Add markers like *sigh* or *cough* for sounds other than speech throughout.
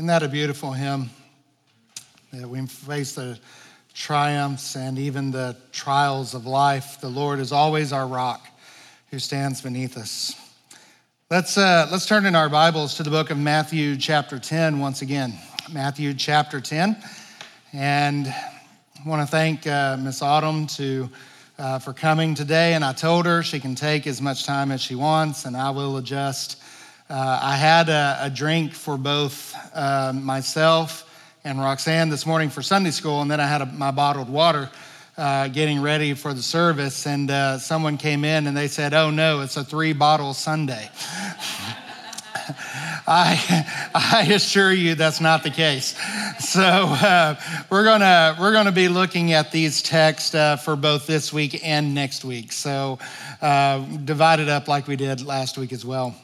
Isn't that a beautiful hymn? That we face the triumphs and even the trials of life. The Lord is always our rock who stands beneath us. Let's, uh, let's turn in our Bibles to the book of Matthew, chapter 10, once again. Matthew, chapter 10. And I want to thank uh, Miss Autumn to, uh, for coming today. And I told her she can take as much time as she wants, and I will adjust. Uh, I had a, a, drink for both uh, myself and Roxanne this morning for Sunday school, and then I had a, my bottled water uh, getting ready for the service, and uh, someone came in and they said, "Oh no, it's a three bottle Sunday." *laughs* I, I assure you that's not the case. So uh, we're gonna we're gonna be looking at these texts uh, for both this week and next week. So uh, divided up like we did last week as well.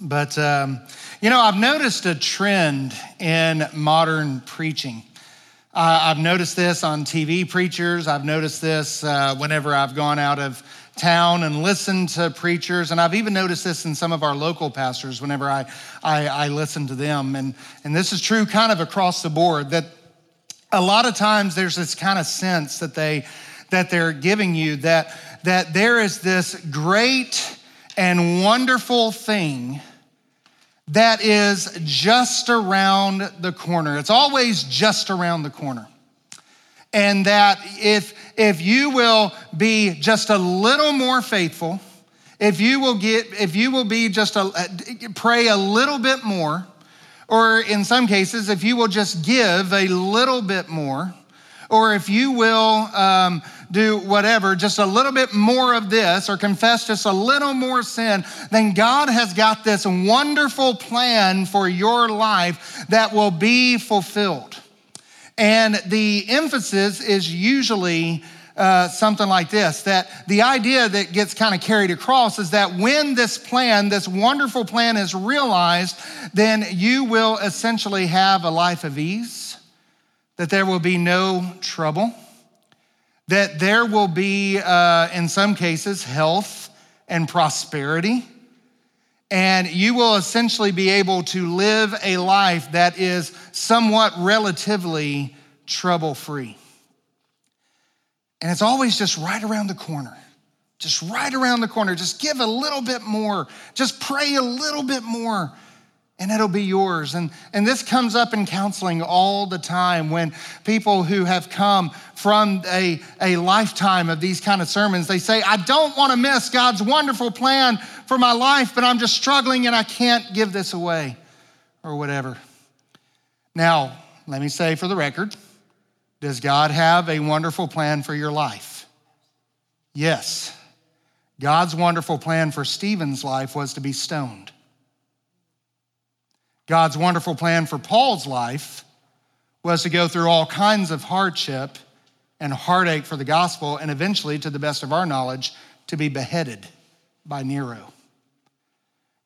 But um, you know, I've noticed a trend in modern preaching. Uh, I've noticed this on TV preachers. I've noticed this uh, whenever I've gone out of town and listened to preachers. And I've even noticed this in some of our local pastors whenever I, I, I listen to them. And, and this is true kind of across the board that a lot of times there's this kind of sense that, they, that they're giving you that, that there is this great and wonderful thing that is just around the corner. It's always just around the corner. And that if, if you will be just a little more faithful, if you will get, if you will be just a, pray a little bit more, or in some cases, if you will just give a little bit more, or if you will um, do whatever, just a little bit more of this, or confess just a little more sin, then God has got this wonderful plan for your life that will be fulfilled. And the emphasis is usually uh, something like this that the idea that gets kind of carried across is that when this plan, this wonderful plan, is realized, then you will essentially have a life of ease that there will be no trouble, that there will be, uh, in some cases, health and prosperity. And you will essentially be able to live a life that is somewhat relatively trouble free. And it's always just right around the corner. Just right around the corner. Just give a little bit more. Just pray a little bit more and it'll be yours. And, and this comes up in counseling all the time when people who have come from a, a lifetime of these kind of sermons, they say, I don't want to miss God's wonderful plan for my life, but I'm just struggling and I can't give this away or whatever. Now, let me say for the record, does God have a wonderful plan for your life? Yes. God's wonderful plan for Stephen's life was to be stoned. God's wonderful plan for Paul's life was to go through all kinds of hardship and heartache for the gospel, and eventually, to the best of our knowledge, to be beheaded by Nero.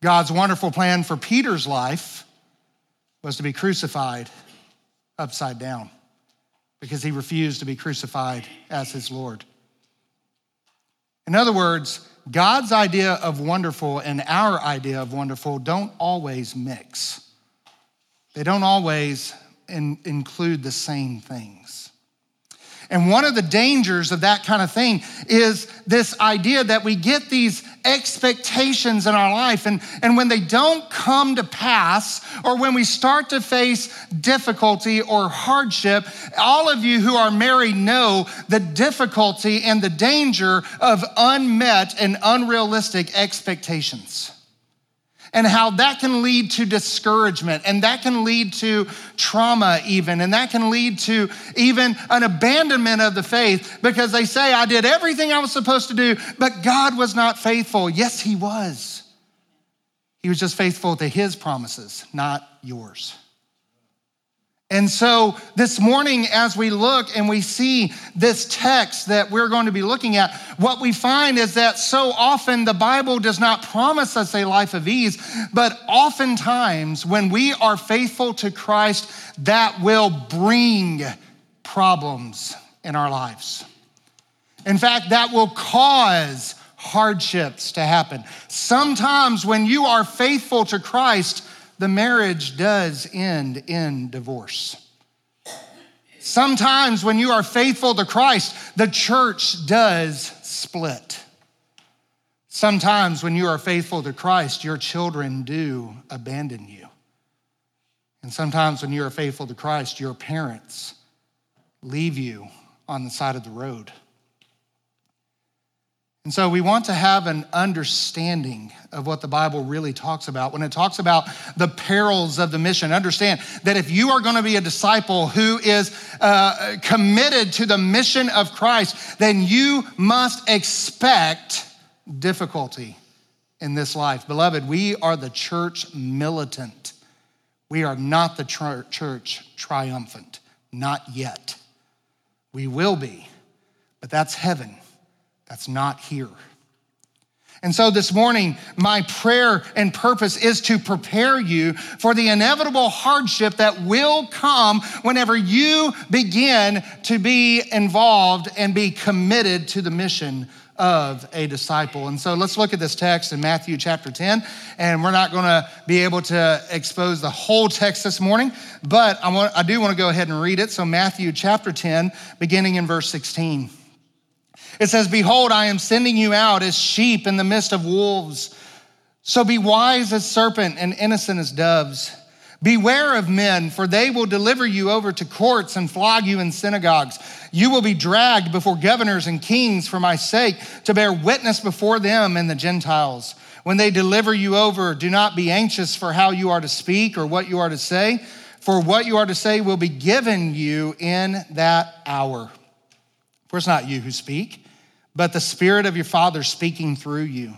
God's wonderful plan for Peter's life was to be crucified upside down because he refused to be crucified as his Lord. In other words, God's idea of wonderful and our idea of wonderful don't always mix. They don't always in, include the same things. And one of the dangers of that kind of thing is this idea that we get these expectations in our life, and, and when they don't come to pass, or when we start to face difficulty or hardship, all of you who are married know the difficulty and the danger of unmet and unrealistic expectations and how that can lead to discouragement and that can lead to trauma even and that can lead to even an abandonment of the faith because they say i did everything i was supposed to do but god was not faithful. Yes he was. He was just faithful to his promises not yours and so this morning, as we look and we see this text that we're going to be looking at, what we find is that so often the Bible does not promise us a life of ease, but oftentimes when we are faithful to Christ, that will bring problems in our lives. In fact, that will cause hardships to happen. Sometimes when you are faithful to Christ, the marriage does end in divorce. Sometimes when you are faithful to Christ, the church does split. Sometimes when you are faithful to Christ, your children do abandon you. And sometimes when you are faithful to Christ, your parents leave you on the side of the road. And so we want to have an understanding of what the Bible really talks about. When it talks about the perils of the mission, understand that if you are going to be a disciple who is uh, committed to the mission of Christ, then you must expect difficulty in this life. Beloved, we are the church militant. We are not the church triumphant, not yet. We will be, but that's heaven. That's not here. And so this morning, my prayer and purpose is to prepare you for the inevitable hardship that will come whenever you begin to be involved and be committed to the mission of a disciple. And so let's look at this text in Matthew chapter 10. And we're not going to be able to expose the whole text this morning, but I, want, I do want to go ahead and read it. So, Matthew chapter 10, beginning in verse 16. It says, Behold, I am sending you out as sheep in the midst of wolves. So be wise as serpent and innocent as doves. Beware of men, for they will deliver you over to courts and flog you in synagogues. You will be dragged before governors and kings for my sake to bear witness before them and the Gentiles. When they deliver you over, do not be anxious for how you are to speak or what you are to say, for what you are to say will be given you in that hour. For it's not you who speak, but the Spirit of your Father speaking through you.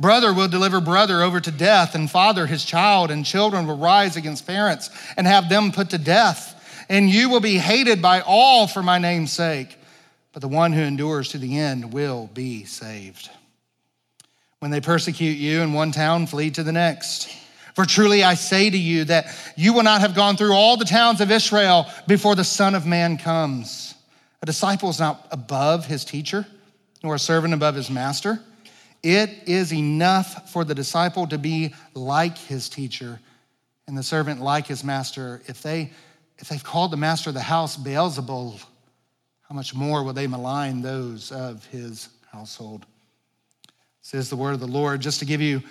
Brother will deliver brother over to death, and father his child, and children will rise against parents and have them put to death. And you will be hated by all for my name's sake, but the one who endures to the end will be saved. When they persecute you in one town, flee to the next. For truly I say to you that you will not have gone through all the towns of Israel before the Son of Man comes. A disciple is not above his teacher, nor a servant above his master. It is enough for the disciple to be like his teacher and the servant like his master. If, they, if they've called the master of the house Beelzebul, how much more will they malign those of his household? Says the word of the Lord. Just to give you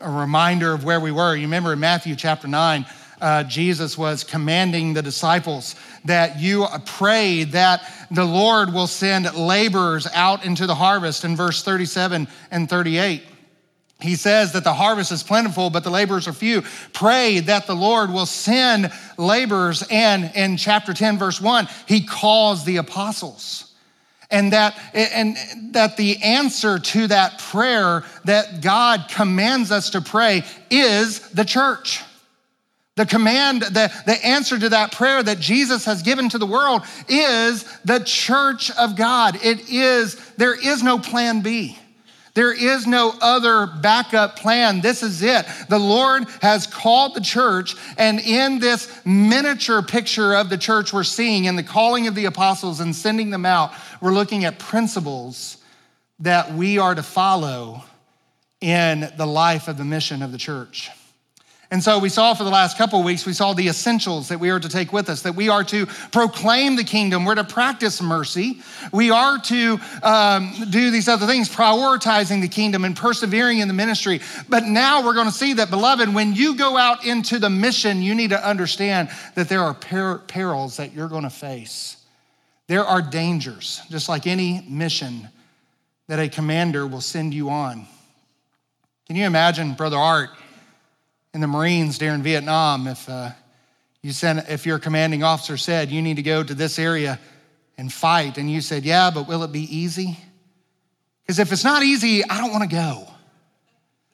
a reminder of where we were, you remember in Matthew chapter 9, uh, Jesus was commanding the disciples that you pray that the Lord will send laborers out into the harvest in verse 37 and 38. He says that the harvest is plentiful, but the laborers are few. Pray that the Lord will send laborers. And in chapter 10, verse 1, he calls the apostles. And that, and that the answer to that prayer that God commands us to pray is the church. The command, the, the answer to that prayer that Jesus has given to the world is the church of God. It is, there is no plan B. There is no other backup plan. This is it. The Lord has called the church, and in this miniature picture of the church we're seeing, in the calling of the apostles and sending them out, we're looking at principles that we are to follow in the life of the mission of the church. And so we saw for the last couple of weeks, we saw the essentials that we are to take with us, that we are to proclaim the kingdom, we're to practice mercy, we are to um, do these other things, prioritizing the kingdom and persevering in the ministry. But now we're going to see that, beloved, when you go out into the mission, you need to understand that there are per- perils that you're going to face. There are dangers, just like any mission that a commander will send you on. Can you imagine, Brother Art? In the Marines during Vietnam, if uh, you sent, if your commanding officer said you need to go to this area and fight, and you said, "Yeah, but will it be easy?" Because if it's not easy, I don't want to go.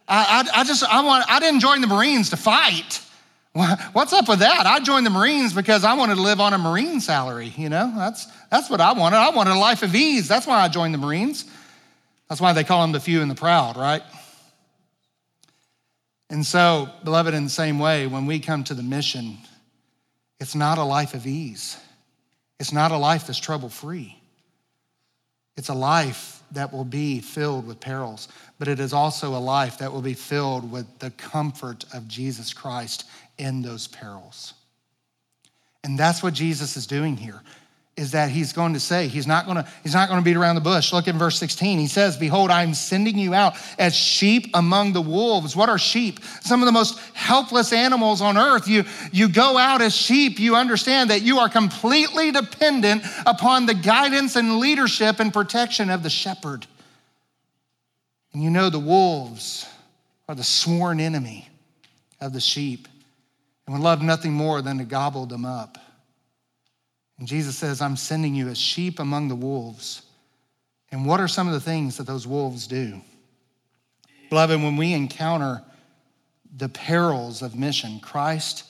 I, I, I just I want I didn't join the Marines to fight. What's up with that? I joined the Marines because I wanted to live on a Marine salary. You know, that's that's what I wanted. I wanted a life of ease. That's why I joined the Marines. That's why they call them the few and the proud, right? And so, beloved, in the same way, when we come to the mission, it's not a life of ease. It's not a life that's trouble free. It's a life that will be filled with perils, but it is also a life that will be filled with the comfort of Jesus Christ in those perils. And that's what Jesus is doing here is that he's going to say he's not going to he's not going to beat around the bush. Look in verse 16 he says behold i'm sending you out as sheep among the wolves. What are sheep? Some of the most helpless animals on earth. You you go out as sheep you understand that you are completely dependent upon the guidance and leadership and protection of the shepherd. And you know the wolves are the sworn enemy of the sheep and would love nothing more than to gobble them up and Jesus says, I'm sending you as sheep among the wolves. And what are some of the things that those wolves do? Beloved, when we encounter the perils of mission, Christ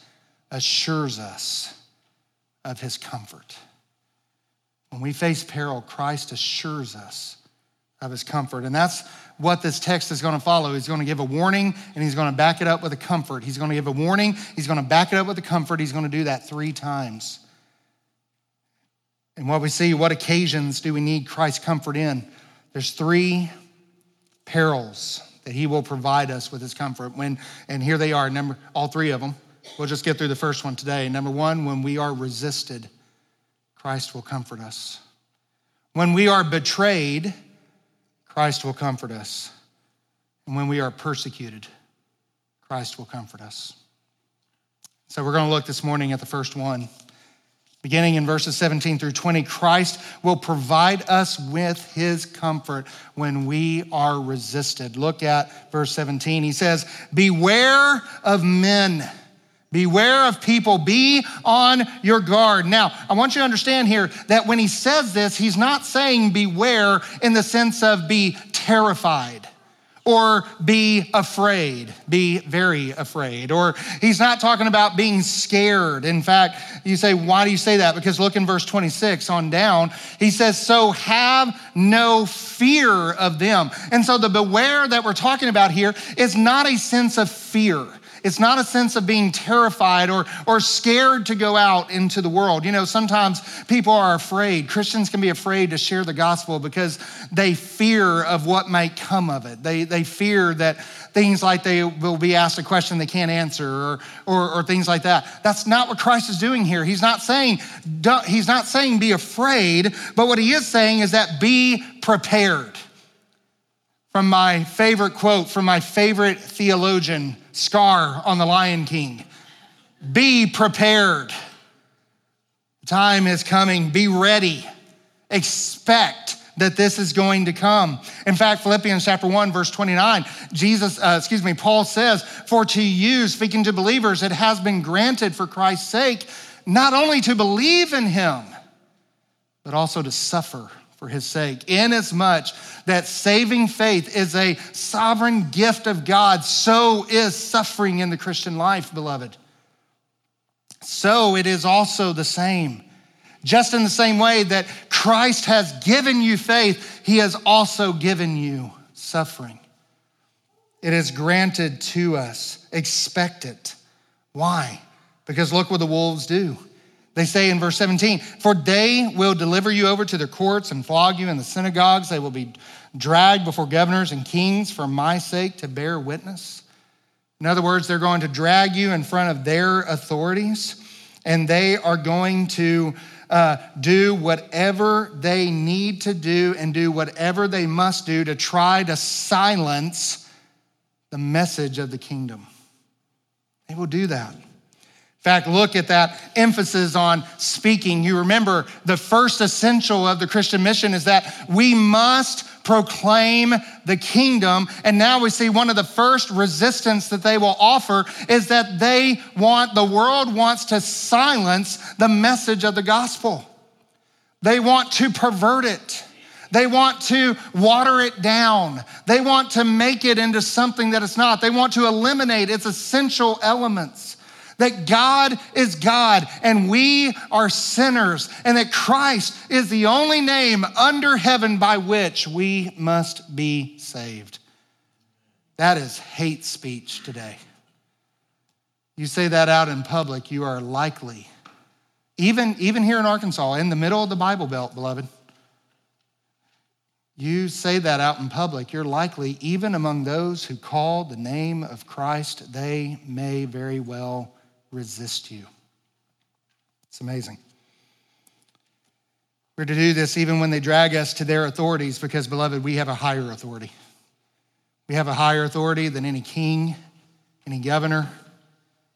assures us of his comfort. When we face peril, Christ assures us of his comfort. And that's what this text is going to follow. He's going to give a warning and he's going to back it up with a comfort. He's going to give a warning, he's going to back it up with a comfort. He's going to do that three times. And what we see, what occasions do we need Christ's comfort in? There's three perils that he will provide us with his comfort. When, and here they are, number all three of them. We'll just get through the first one today. Number one, when we are resisted, Christ will comfort us. When we are betrayed, Christ will comfort us. And when we are persecuted, Christ will comfort us. So we're going to look this morning at the first one. Beginning in verses 17 through 20, Christ will provide us with his comfort when we are resisted. Look at verse 17. He says, Beware of men. Beware of people. Be on your guard. Now, I want you to understand here that when he says this, he's not saying beware in the sense of be terrified or be afraid, be very afraid. Or he's not talking about being scared. In fact, you say, why do you say that? Because look in verse 26 on down. He says, So have no fear of them. And so the beware that we're talking about here is not a sense of fear. It's not a sense of being terrified or, or scared to go out into the world. You know, sometimes people are afraid. Christians can be afraid to share the gospel because they fear of what might come of it. They, they fear that things like they will be asked a question they can't answer or, or, or things like that. That's not what Christ is doing here. He's not saying, he's not saying be afraid, but what he is saying is that be prepared from my favorite quote from my favorite theologian, Scar on the Lion King Be prepared. The time is coming. Be ready. Expect that this is going to come. In fact, Philippians chapter 1, verse 29, Jesus, uh, excuse me, Paul says, For to you, speaking to believers, it has been granted for Christ's sake, not only to believe in him, but also to suffer for his sake, inasmuch that saving faith is a sovereign gift of God, so is suffering in the Christian life, beloved. So it is also the same. Just in the same way that Christ has given you faith, he has also given you suffering. It is granted to us. Expect it. Why? Because look what the wolves do. They say in verse 17, For they will deliver you over to their courts and flog you in the synagogues. They will be dragged before governors and kings for my sake to bear witness. In other words, they're going to drag you in front of their authorities, and they are going to uh, do whatever they need to do and do whatever they must do to try to silence the message of the kingdom. They will do that. In fact, look at that emphasis on speaking. You remember the first essential of the Christian mission is that we must proclaim the kingdom. And now we see one of the first resistance that they will offer is that they want, the world wants to silence the message of the gospel. They want to pervert it. They want to water it down. They want to make it into something that it's not. They want to eliminate its essential elements that God is God and we are sinners, and that Christ is the only name under heaven by which we must be saved. That is hate speech today. You say that out in public, you are likely, even, even here in Arkansas, in the middle of the Bible Belt, beloved, you say that out in public, you're likely, even among those who call the name of Christ, they may very well resist you. It's amazing. We're to do this even when they drag us to their authorities because, beloved, we have a higher authority. We have a higher authority than any king, any governor,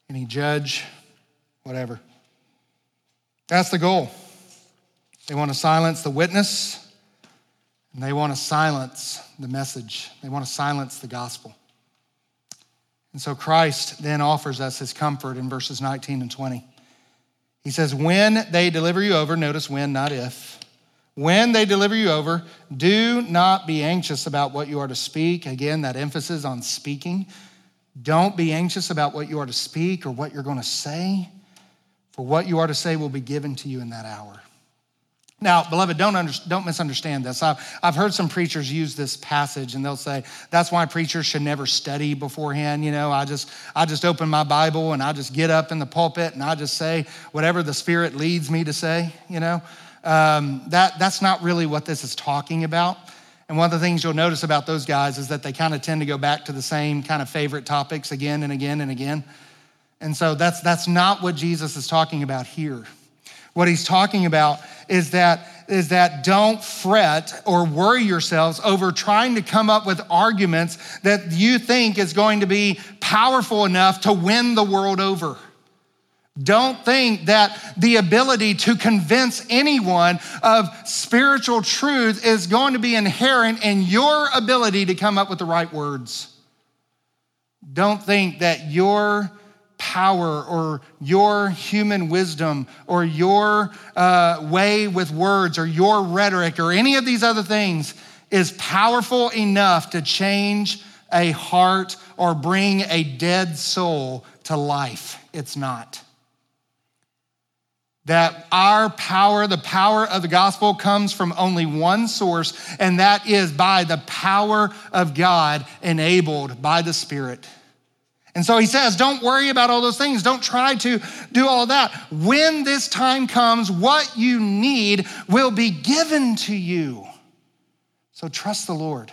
any judge, whatever. That's the goal. They want to silence the witness, and they want to silence the message. They want to silence the gospel. And so Christ then offers us his comfort in verses 19 and 20. He says, When they deliver you over, notice when, not if. When they deliver you over, do not be anxious about what you are to speak. Again, that emphasis on speaking. Don't be anxious about what you are to speak or what you're going to say, for what you are to say will be given to you in that hour. Now, beloved, don't, under, don't misunderstand this. I've, I've heard some preachers use this passage and they'll say, that's why preachers should never study beforehand. You know, I just, I just open my Bible and I just get up in the pulpit and I just say whatever the Spirit leads me to say, you know. Um, that, that's not really what this is talking about. And one of the things you'll notice about those guys is that they kind of tend to go back to the same kind of favorite topics again and again and again. And so that's, that's not what Jesus is talking about here. What he's talking about is that, is that don't fret or worry yourselves over trying to come up with arguments that you think is going to be powerful enough to win the world over. Don't think that the ability to convince anyone of spiritual truth is going to be inherent in your ability to come up with the right words. Don't think that your power or your human wisdom or your uh, way with words or your rhetoric or any of these other things is powerful enough to change a heart or bring a dead soul to life. It's not that our power, the power of the gospel, comes from only one source, and that is by the power of God enabled by the Spirit. And so he says, don't worry about all those things. Don't try to do all that. When this time comes, what you need will be given to you. So trust the Lord,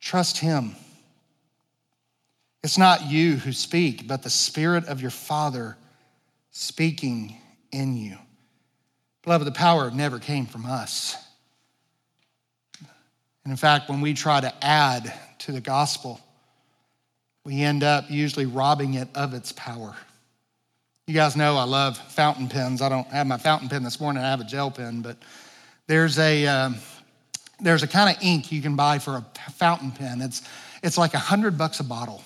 trust Him. It's not you who speak, but the Spirit of your Father speaking in you. Beloved, the power never came from us. And in fact, when we try to add to the gospel, we end up usually robbing it of its power. You guys know I love fountain pens. I don't have my fountain pen this morning, I have a gel pen, but there's a, um, there's a kind of ink you can buy for a fountain pen. It's, it's like a hundred bucks a bottle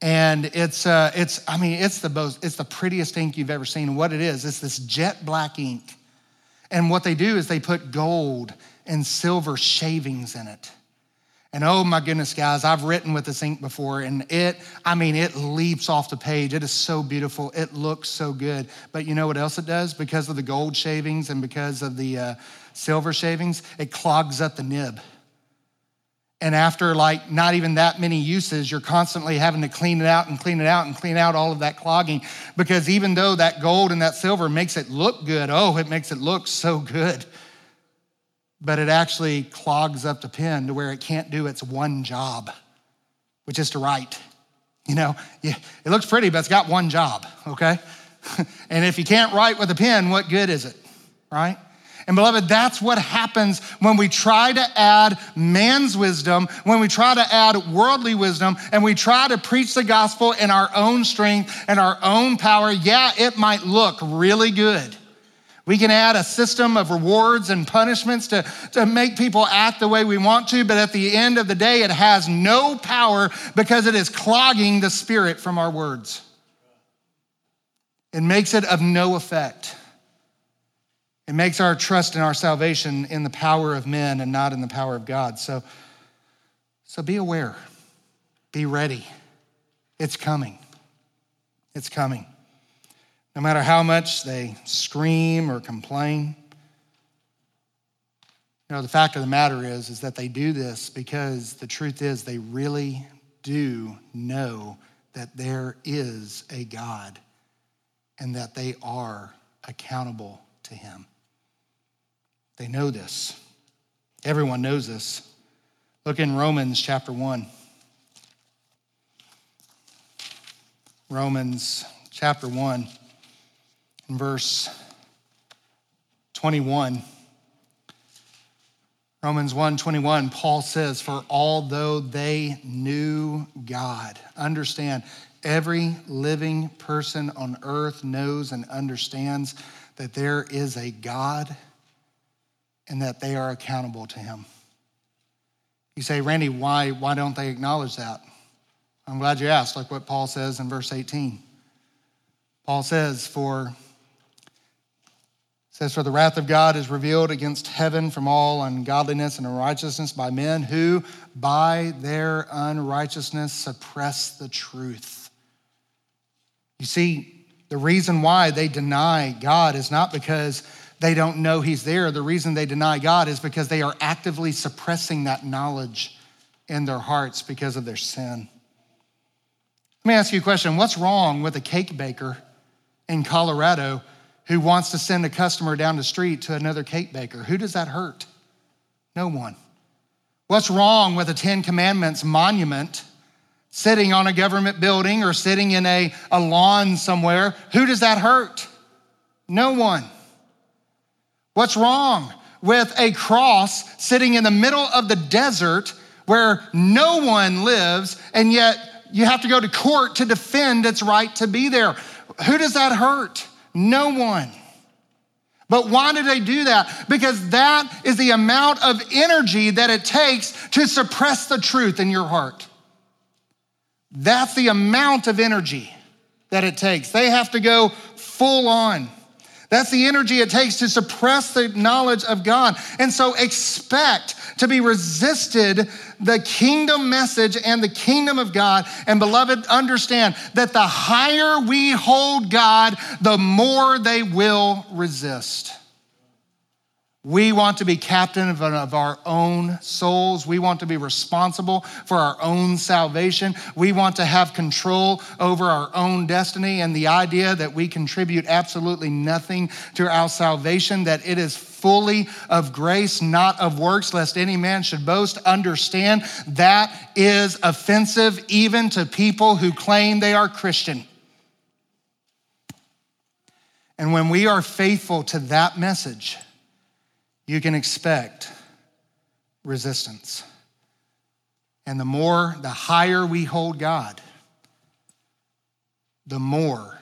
and it's uh, it's I mean it's the most it's the prettiest ink you've ever seen. What it is, it's this jet black ink, and what they do is they put gold and silver shavings in it. And oh my goodness, guys, I've written with this ink before, and it I mean it leaps off the page. It is so beautiful. It looks so good. But you know what else it does? Because of the gold shavings and because of the uh, silver shavings, it clogs up the nib. And after like not even that many uses, you're constantly having to clean it out and clean it out and clean out all of that clogging. Because even though that gold and that silver makes it look good, oh, it makes it look so good. But it actually clogs up the pen to where it can't do its one job, which is to write. You know, yeah, it looks pretty, but it's got one job, okay? *laughs* and if you can't write with a pen, what good is it, right? And beloved, that's what happens when we try to add man's wisdom, when we try to add worldly wisdom, and we try to preach the gospel in our own strength and our own power. Yeah, it might look really good. We can add a system of rewards and punishments to, to make people act the way we want to, but at the end of the day, it has no power because it is clogging the spirit from our words. It makes it of no effect. It makes our trust in our salvation in the power of men and not in the power of God. So, so be aware, be ready. It's coming. It's coming. No matter how much they scream or complain. You know, the fact of the matter is, is that they do this because the truth is they really do know that there is a God and that they are accountable to him. They know this. Everyone knows this. Look in Romans chapter 1. Romans chapter 1 verse 21. Romans 1 21, Paul says, For although they knew God, understand, every living person on earth knows and understands that there is a God and that they are accountable to him. You say, Randy, why, why don't they acknowledge that? I'm glad you asked, like what Paul says in verse 18. Paul says, For says, For the wrath of God is revealed against heaven from all ungodliness and unrighteousness by men who, by their unrighteousness, suppress the truth. You see, the reason why they deny God is not because they don't know He's there. The reason they deny God is because they are actively suppressing that knowledge in their hearts because of their sin. Let me ask you a question What's wrong with a cake baker in Colorado who wants to send a customer down the street to another cake baker. Who does that hurt? No one. What's wrong with a Ten Commandments monument sitting on a government building or sitting in a, a lawn somewhere? Who does that hurt? No one. What's wrong with a cross sitting in the middle of the desert where no one lives and yet you have to go to court to defend its right to be there? Who does that hurt? No one. But why did they do that? Because that is the amount of energy that it takes to suppress the truth in your heart. That's the amount of energy that it takes. They have to go full on. That's the energy it takes to suppress the knowledge of God. And so expect to be resisted the kingdom message and the kingdom of God. And beloved, understand that the higher we hold God, the more they will resist. We want to be captain of our own souls. We want to be responsible for our own salvation. We want to have control over our own destiny. And the idea that we contribute absolutely nothing to our salvation, that it is fully of grace, not of works, lest any man should boast, understand that is offensive even to people who claim they are Christian. And when we are faithful to that message, you can expect resistance. And the more, the higher we hold God, the more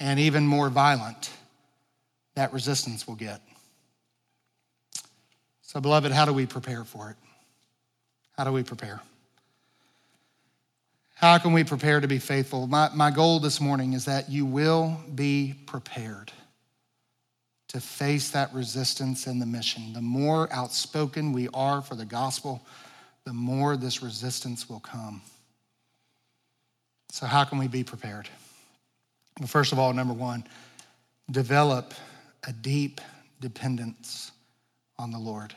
and even more violent that resistance will get. So, beloved, how do we prepare for it? How do we prepare? How can we prepare to be faithful? My, my goal this morning is that you will be prepared to face that resistance in the mission. The more outspoken we are for the gospel, the more this resistance will come. So, how can we be prepared? Well, first of all, number one, develop a deep dependence on the Lord.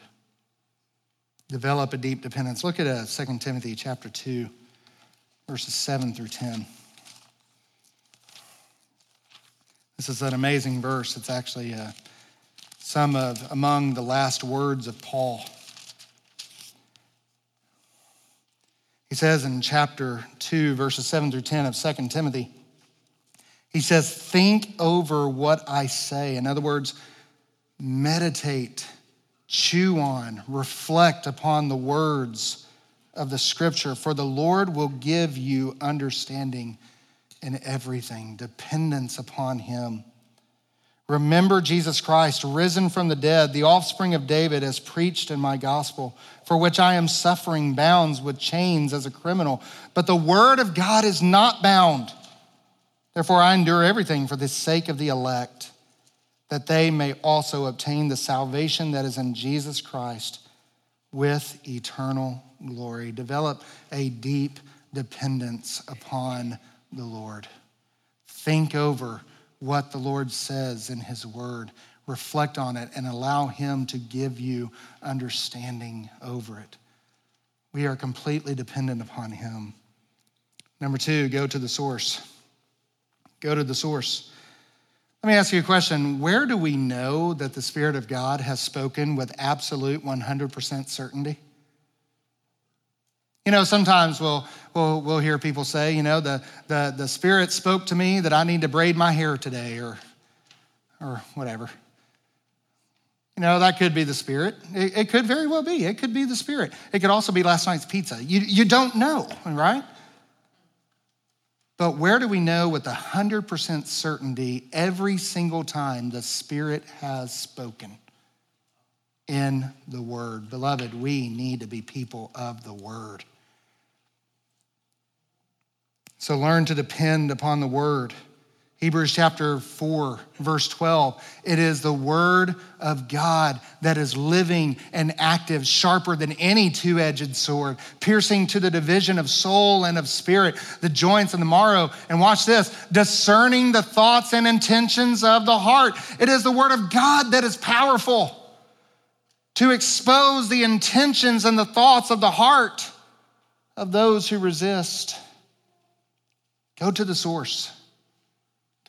Develop a deep dependence. Look at uh, 2 Timothy chapter 2, verses 7 through 10. This is an amazing verse. It's actually uh, some of among the last words of Paul. He says in chapter 2, verses 7 through 10 of 2 Timothy, he says, Think over what I say. In other words, meditate, chew on, reflect upon the words of the scripture, for the Lord will give you understanding in everything, dependence upon Him. Remember Jesus Christ, risen from the dead, the offspring of David, as preached in my gospel, for which I am suffering bounds with chains as a criminal. But the word of God is not bound. Therefore, I endure everything for the sake of the elect, that they may also obtain the salvation that is in Jesus Christ with eternal glory. Develop a deep dependence upon the Lord. Think over what the Lord says in His Word. Reflect on it and allow Him to give you understanding over it. We are completely dependent upon Him. Number two, go to the source. Go to the source. Let me ask you a question. Where do we know that the Spirit of God has spoken with absolute 100% certainty? You know, sometimes we'll, we'll, we'll hear people say, you know, the, the, the Spirit spoke to me that I need to braid my hair today or, or whatever. You know, that could be the Spirit. It, it could very well be. It could be the Spirit. It could also be last night's pizza. You, you don't know, right? But where do we know with 100% certainty every single time the Spirit has spoken? In the Word. Beloved, we need to be people of the Word. So learn to depend upon the Word. Hebrews chapter 4, verse 12. It is the word of God that is living and active, sharper than any two edged sword, piercing to the division of soul and of spirit, the joints and the marrow. And watch this discerning the thoughts and intentions of the heart. It is the word of God that is powerful to expose the intentions and the thoughts of the heart of those who resist. Go to the source.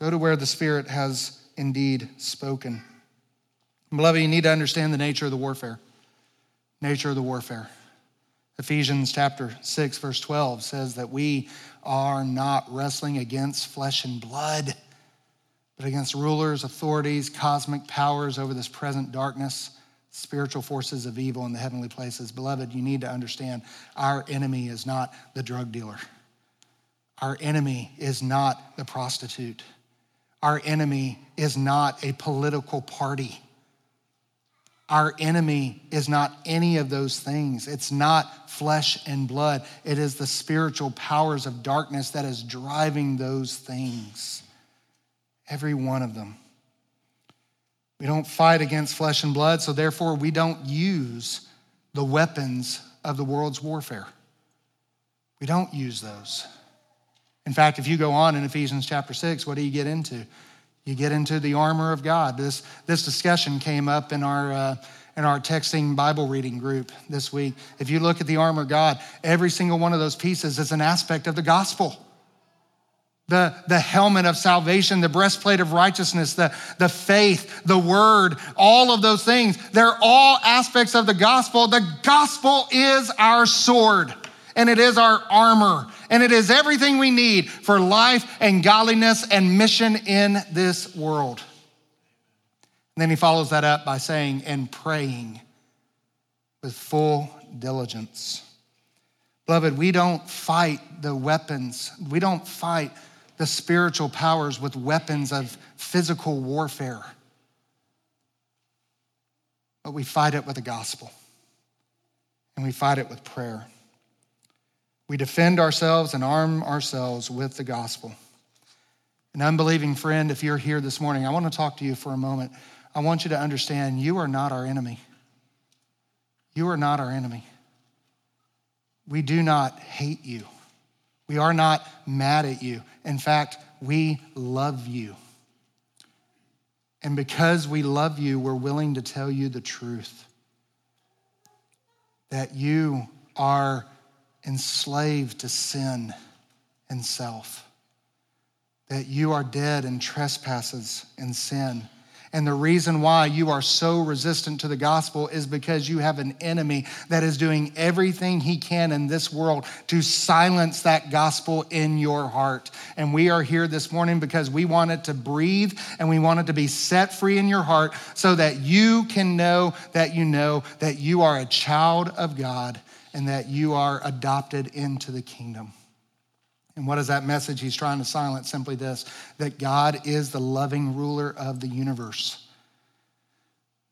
Go to where the Spirit has indeed spoken. Beloved, you need to understand the nature of the warfare. Nature of the warfare. Ephesians chapter 6, verse 12 says that we are not wrestling against flesh and blood, but against rulers, authorities, cosmic powers over this present darkness, spiritual forces of evil in the heavenly places. Beloved, you need to understand our enemy is not the drug dealer, our enemy is not the prostitute. Our enemy is not a political party. Our enemy is not any of those things. It's not flesh and blood. It is the spiritual powers of darkness that is driving those things. Every one of them. We don't fight against flesh and blood, so therefore we don't use the weapons of the world's warfare. We don't use those. In fact, if you go on in Ephesians chapter 6, what do you get into? You get into the armor of God. This, this discussion came up in our, uh, in our texting Bible reading group this week. If you look at the armor of God, every single one of those pieces is an aspect of the gospel. The, the helmet of salvation, the breastplate of righteousness, the, the faith, the word, all of those things, they're all aspects of the gospel. The gospel is our sword and it is our armor, and it is everything we need for life and godliness and mission in this world. And then he follows that up by saying, and praying with full diligence. Beloved, we don't fight the weapons, we don't fight the spiritual powers with weapons of physical warfare, but we fight it with the gospel, and we fight it with prayer. We defend ourselves and arm ourselves with the gospel. An unbelieving friend, if you're here this morning, I want to talk to you for a moment. I want you to understand you are not our enemy. You are not our enemy. We do not hate you. We are not mad at you. In fact, we love you. And because we love you, we're willing to tell you the truth that you are enslaved to sin and self, that you are dead in trespasses and sin. And the reason why you are so resistant to the gospel is because you have an enemy that is doing everything he can in this world to silence that gospel in your heart. And we are here this morning because we want it to breathe and we want it to be set free in your heart so that you can know that you know that you are a child of God and that you are adopted into the kingdom. And what is that message he's trying to silence? Simply this that God is the loving ruler of the universe.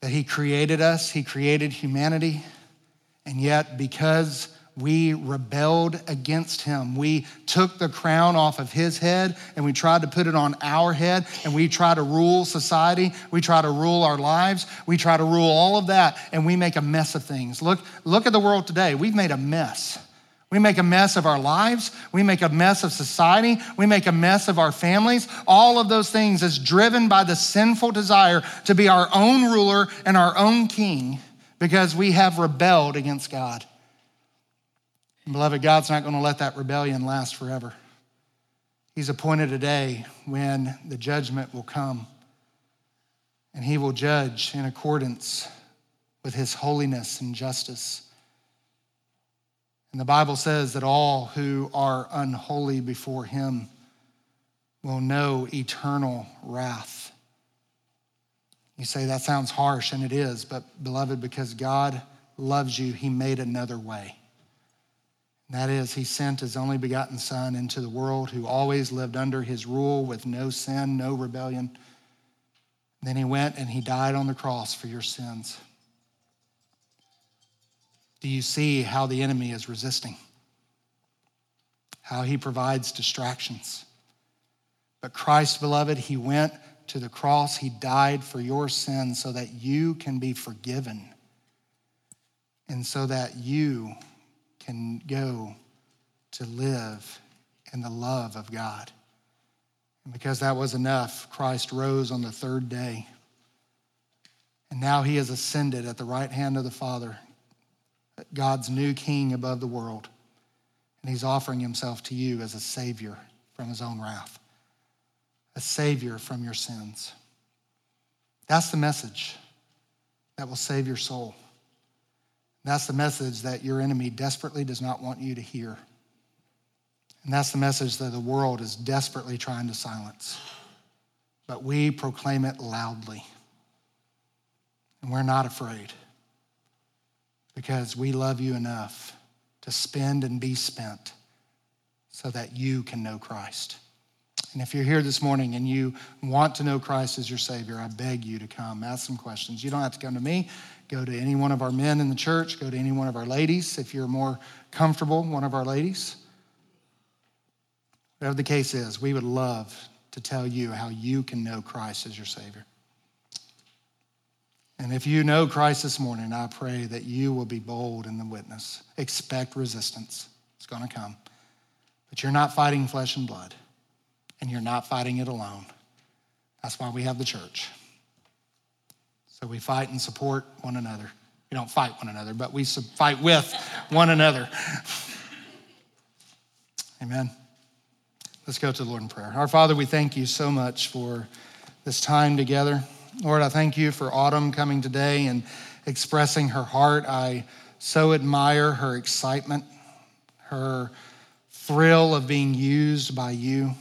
That he created us, he created humanity, and yet because we rebelled against him. We took the crown off of his head and we tried to put it on our head and we try to rule society. We try to rule our lives. We try to rule all of that and we make a mess of things. Look, look at the world today. We've made a mess. We make a mess of our lives. We make a mess of society. We make a mess of our families. All of those things is driven by the sinful desire to be our own ruler and our own king because we have rebelled against God. Beloved, God's not going to let that rebellion last forever. He's appointed a day when the judgment will come and he will judge in accordance with his holiness and justice. And the Bible says that all who are unholy before him will know eternal wrath. You say that sounds harsh, and it is, but beloved, because God loves you, he made another way. That is, he sent his only begotten Son into the world who always lived under his rule with no sin, no rebellion. Then he went and he died on the cross for your sins. Do you see how the enemy is resisting? How he provides distractions. But Christ, beloved, he went to the cross, he died for your sins so that you can be forgiven and so that you can go to live in the love of God. And because that was enough, Christ rose on the third day. And now he has ascended at the right hand of the Father, God's new king above the world. And he's offering himself to you as a savior from his own wrath, a savior from your sins. That's the message that will save your soul. That's the message that your enemy desperately does not want you to hear. And that's the message that the world is desperately trying to silence. But we proclaim it loudly. And we're not afraid because we love you enough to spend and be spent so that you can know Christ. And if you're here this morning and you want to know Christ as your Savior, I beg you to come. Ask some questions. You don't have to come to me. Go to any one of our men in the church. Go to any one of our ladies if you're more comfortable, one of our ladies. Whatever the case is, we would love to tell you how you can know Christ as your Savior. And if you know Christ this morning, I pray that you will be bold in the witness. Expect resistance, it's going to come. But you're not fighting flesh and blood, and you're not fighting it alone. That's why we have the church. So we fight and support one another. We don't fight one another, but we fight with *laughs* one another. *laughs* Amen. Let's go to the Lord in prayer. Our Father, we thank you so much for this time together. Lord, I thank you for Autumn coming today and expressing her heart. I so admire her excitement, her thrill of being used by you,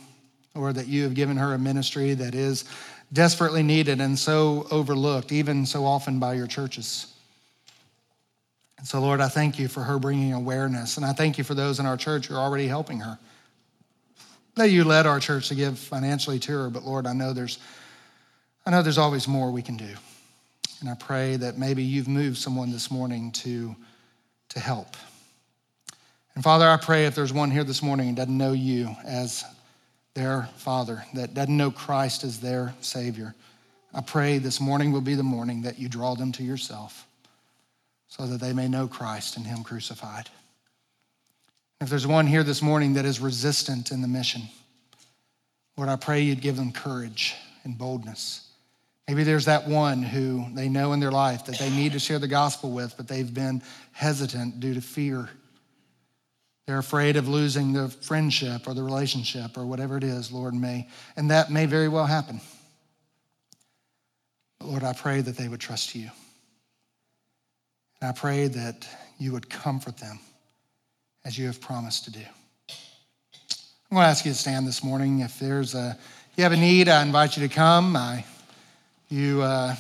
or that you have given her a ministry that is desperately needed and so overlooked, even so often by your churches. And so, Lord, I thank you for her bringing awareness, and I thank you for those in our church who are already helping her. That you led our church to give financially to her, but Lord, I know there's I know there's always more we can do. And I pray that maybe you've moved someone this morning to, to help. And Father, I pray if there's one here this morning who doesn't know you as their Father, that doesn't know Christ as their Savior, I pray this morning will be the morning that you draw them to yourself so that they may know Christ and Him crucified. If there's one here this morning that is resistant in the mission, Lord, I pray you'd give them courage and boldness Maybe there's that one who they know in their life that they need to share the gospel with, but they've been hesitant due to fear. They're afraid of losing the friendship or the relationship or whatever it is, Lord may. And that may very well happen. But Lord, I pray that they would trust you. And I pray that you would comfort them as you have promised to do. I'm going to ask you to stand this morning. If there's a, if you have a need, I invite you to come. I you uh,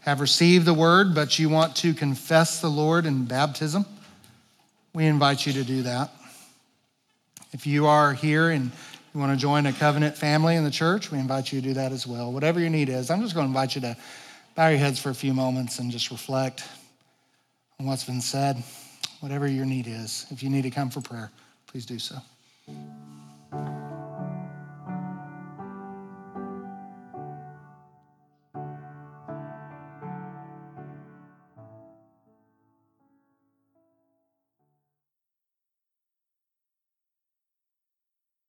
have received the word, but you want to confess the Lord in baptism, we invite you to do that. If you are here and you want to join a covenant family in the church, we invite you to do that as well. Whatever your need is, I'm just going to invite you to bow your heads for a few moments and just reflect on what's been said. Whatever your need is, if you need to come for prayer, please do so.